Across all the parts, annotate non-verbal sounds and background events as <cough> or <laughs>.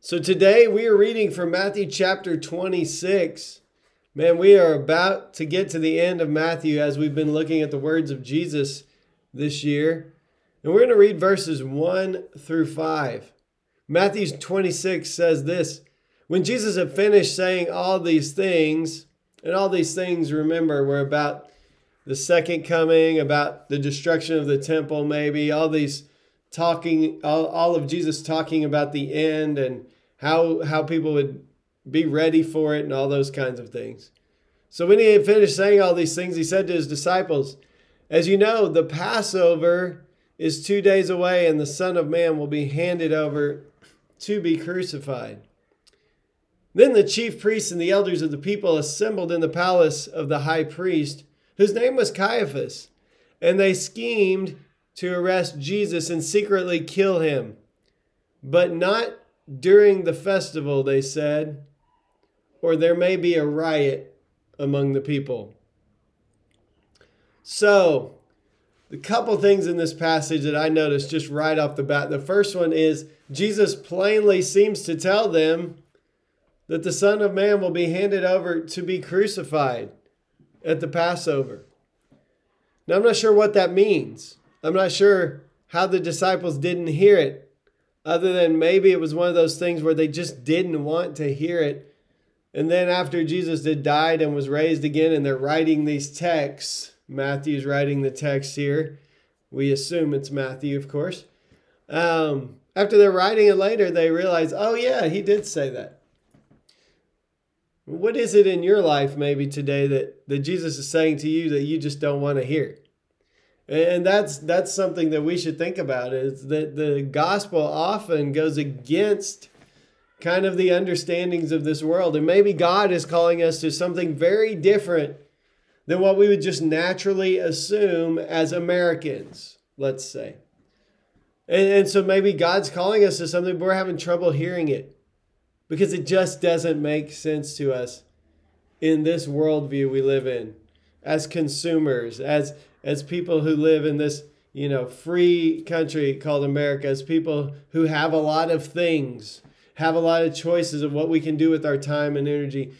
So today we are reading from Matthew chapter 26. Man, we are about to get to the end of Matthew as we've been looking at the words of Jesus this year. And we're going to read verses 1 through 5. Matthew 26 says this When Jesus had finished saying all these things, and all these things, remember, were about the second coming, about the destruction of the temple, maybe, all these talking, all, all of Jesus talking about the end and how how people would be ready for it and all those kinds of things. So when he had finished saying all these things, he said to his disciples, As you know, the Passover is two days away, and the Son of Man will be handed over to be crucified. Then the chief priests and the elders of the people assembled in the palace of the high priest whose name was Caiaphas, and they schemed to arrest Jesus and secretly kill him. But not during the festival, they said, or there may be a riot among the people. So, the couple things in this passage that I noticed just right off the bat. The first one is Jesus plainly seems to tell them that the Son of Man will be handed over to be crucified at the Passover. Now, I'm not sure what that means. I'm not sure how the disciples didn't hear it, other than maybe it was one of those things where they just didn't want to hear it. And then after Jesus had died and was raised again, and they're writing these texts, Matthew's writing the text here. We assume it's Matthew, of course. Um, after they're writing it later, they realize, oh, yeah, he did say that. What is it in your life maybe today that, that Jesus is saying to you that you just don't want to hear? And that's that's something that we should think about is that the gospel often goes against kind of the understandings of this world. And maybe God is calling us to something very different than what we would just naturally assume as Americans, let's say. And, and so maybe God's calling us to something, but we're having trouble hearing it because it just doesn't make sense to us in this worldview we live in as consumers, as as people who live in this you know free country called America, as people who have a lot of things, have a lot of choices of what we can do with our time and energy.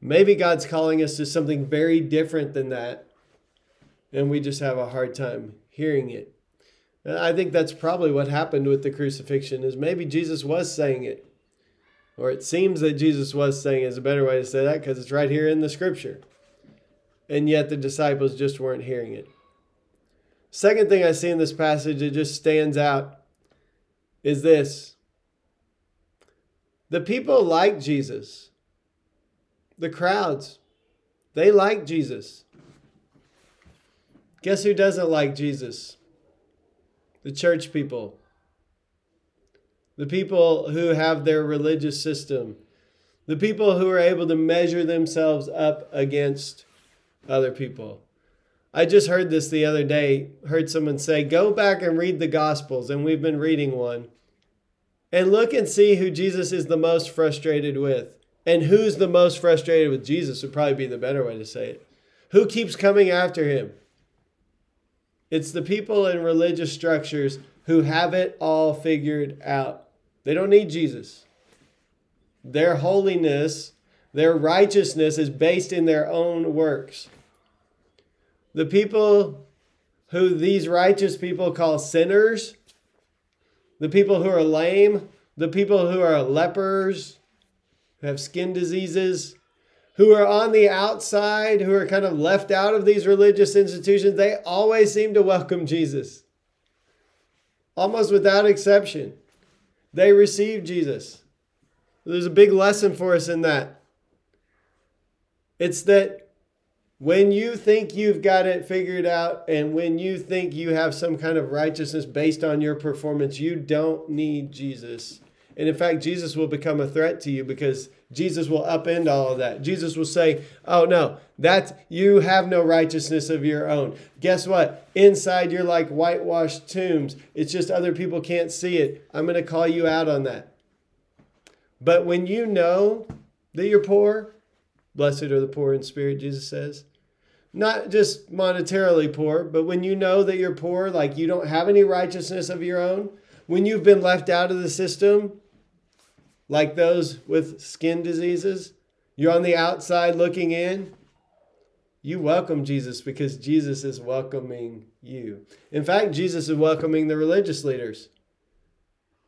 Maybe God's calling us to something very different than that, and we just have a hard time hearing it. I think that's probably what happened with the crucifixion is maybe Jesus was saying it or it seems that Jesus was saying is a better way to say that because it's right here in the scripture. And yet the disciples just weren't hearing it. Second thing I see in this passage that just stands out is this the people like Jesus, the crowds, they like Jesus. Guess who doesn't like Jesus? The church people the people who have their religious system, the people who are able to measure themselves up against other people. I just heard this the other day, heard someone say, Go back and read the Gospels, and we've been reading one, and look and see who Jesus is the most frustrated with. And who's the most frustrated with Jesus would probably be the better way to say it. Who keeps coming after him? It's the people in religious structures who have it all figured out. They don't need Jesus. Their holiness, their righteousness is based in their own works. The people who these righteous people call sinners, the people who are lame, the people who are lepers, who have skin diseases, who are on the outside, who are kind of left out of these religious institutions, they always seem to welcome Jesus almost without exception. They receive Jesus. There's a big lesson for us in that. It's that when you think you've got it figured out and when you think you have some kind of righteousness based on your performance, you don't need Jesus. And in fact, Jesus will become a threat to you because Jesus will upend all of that. Jesus will say, Oh, no, that's you have no righteousness of your own. Guess what? Inside, you're like whitewashed tombs. It's just other people can't see it. I'm going to call you out on that. But when you know that you're poor, blessed are the poor in spirit, Jesus says. Not just monetarily poor, but when you know that you're poor, like you don't have any righteousness of your own, when you've been left out of the system, like those with skin diseases, you're on the outside looking in. You welcome Jesus because Jesus is welcoming you. In fact, Jesus is welcoming the religious leaders,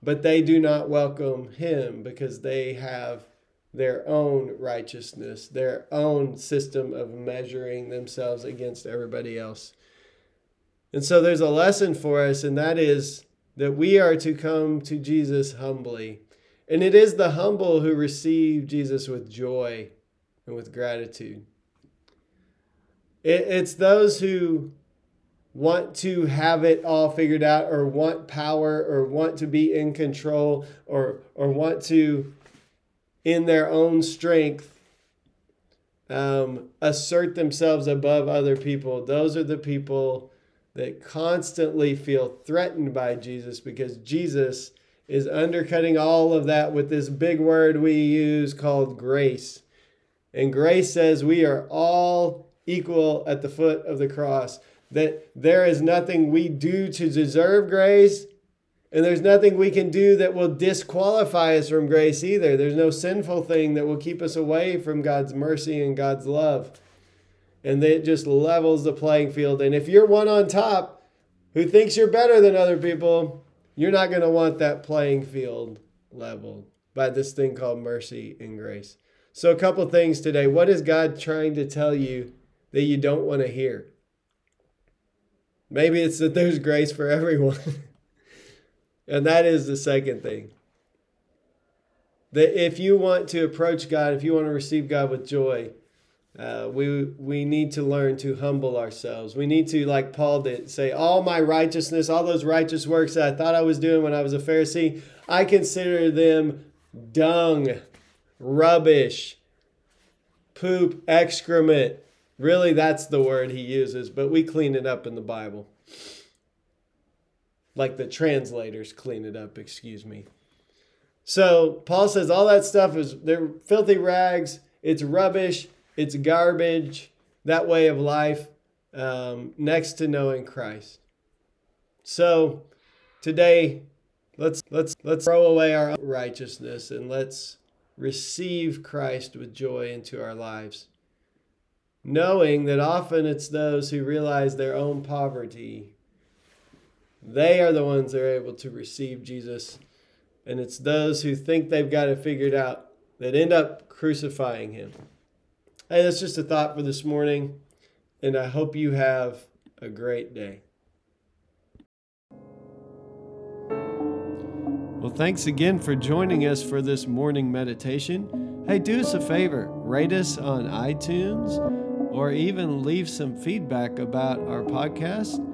but they do not welcome him because they have their own righteousness, their own system of measuring themselves against everybody else. And so there's a lesson for us, and that is that we are to come to Jesus humbly. And it is the humble who receive Jesus with joy and with gratitude. it's those who want to have it all figured out or want power or want to be in control or or want to in their own strength um, assert themselves above other people those are the people that constantly feel threatened by jesus because jesus is undercutting all of that with this big word we use called grace. And grace says we are all equal at the foot of the cross, that there is nothing we do to deserve grace, and there's nothing we can do that will disqualify us from grace either. There's no sinful thing that will keep us away from God's mercy and God's love. And it just levels the playing field. And if you're one on top who thinks you're better than other people, you're not going to want that playing field leveled by this thing called mercy and grace. So, a couple things today. What is God trying to tell you that you don't want to hear? Maybe it's that there's grace for everyone. <laughs> and that is the second thing. That if you want to approach God, if you want to receive God with joy, uh, we we need to learn to humble ourselves. We need to, like Paul did, say, all my righteousness, all those righteous works that I thought I was doing when I was a Pharisee, I consider them dung, rubbish, poop, excrement. Really, that's the word he uses, but we clean it up in the Bible. Like the translators clean it up, excuse me. So Paul says all that stuff is they're filthy rags, it's rubbish it's garbage, that way of life, um, next to knowing Christ. So today, let's let's let's throw away our righteousness and let's receive Christ with joy into our lives. Knowing that often it's those who realize their own poverty, they are the ones that are able to receive Jesus. And it's those who think they've got it figured out that end up crucifying him. Hey, that's just a thought for this morning, and I hope you have a great day. Well, thanks again for joining us for this morning meditation. Hey, do us a favor rate us on iTunes or even leave some feedback about our podcast